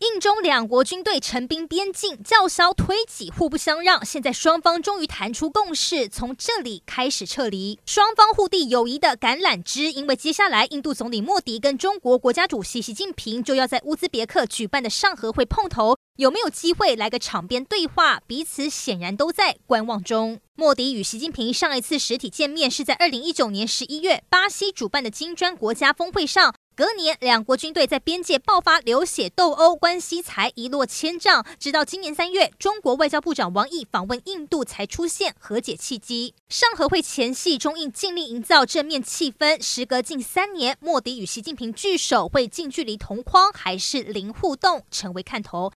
印中两国军队陈兵边境，叫嚣推挤，互不相让。现在双方终于谈出共识，从这里开始撤离。双方互递友谊的橄榄枝，因为接下来印度总理莫迪跟中国国家主席习近平就要在乌兹别克举办的上合会碰头，有没有机会来个场边对话？彼此显然都在观望中。莫迪与习近平上一次实体见面是在二零一九年十一月巴西主办的金砖国家峰会上。隔年，两国军队在边界爆发流血斗殴，关系才一落千丈。直到今年三月，中国外交部长王毅访问印度，才出现和解契机。上合会前夕，中印尽力营造正面气氛。时隔近三年，莫迪与习近平聚首会近距离同框，还是零互动，成为看头。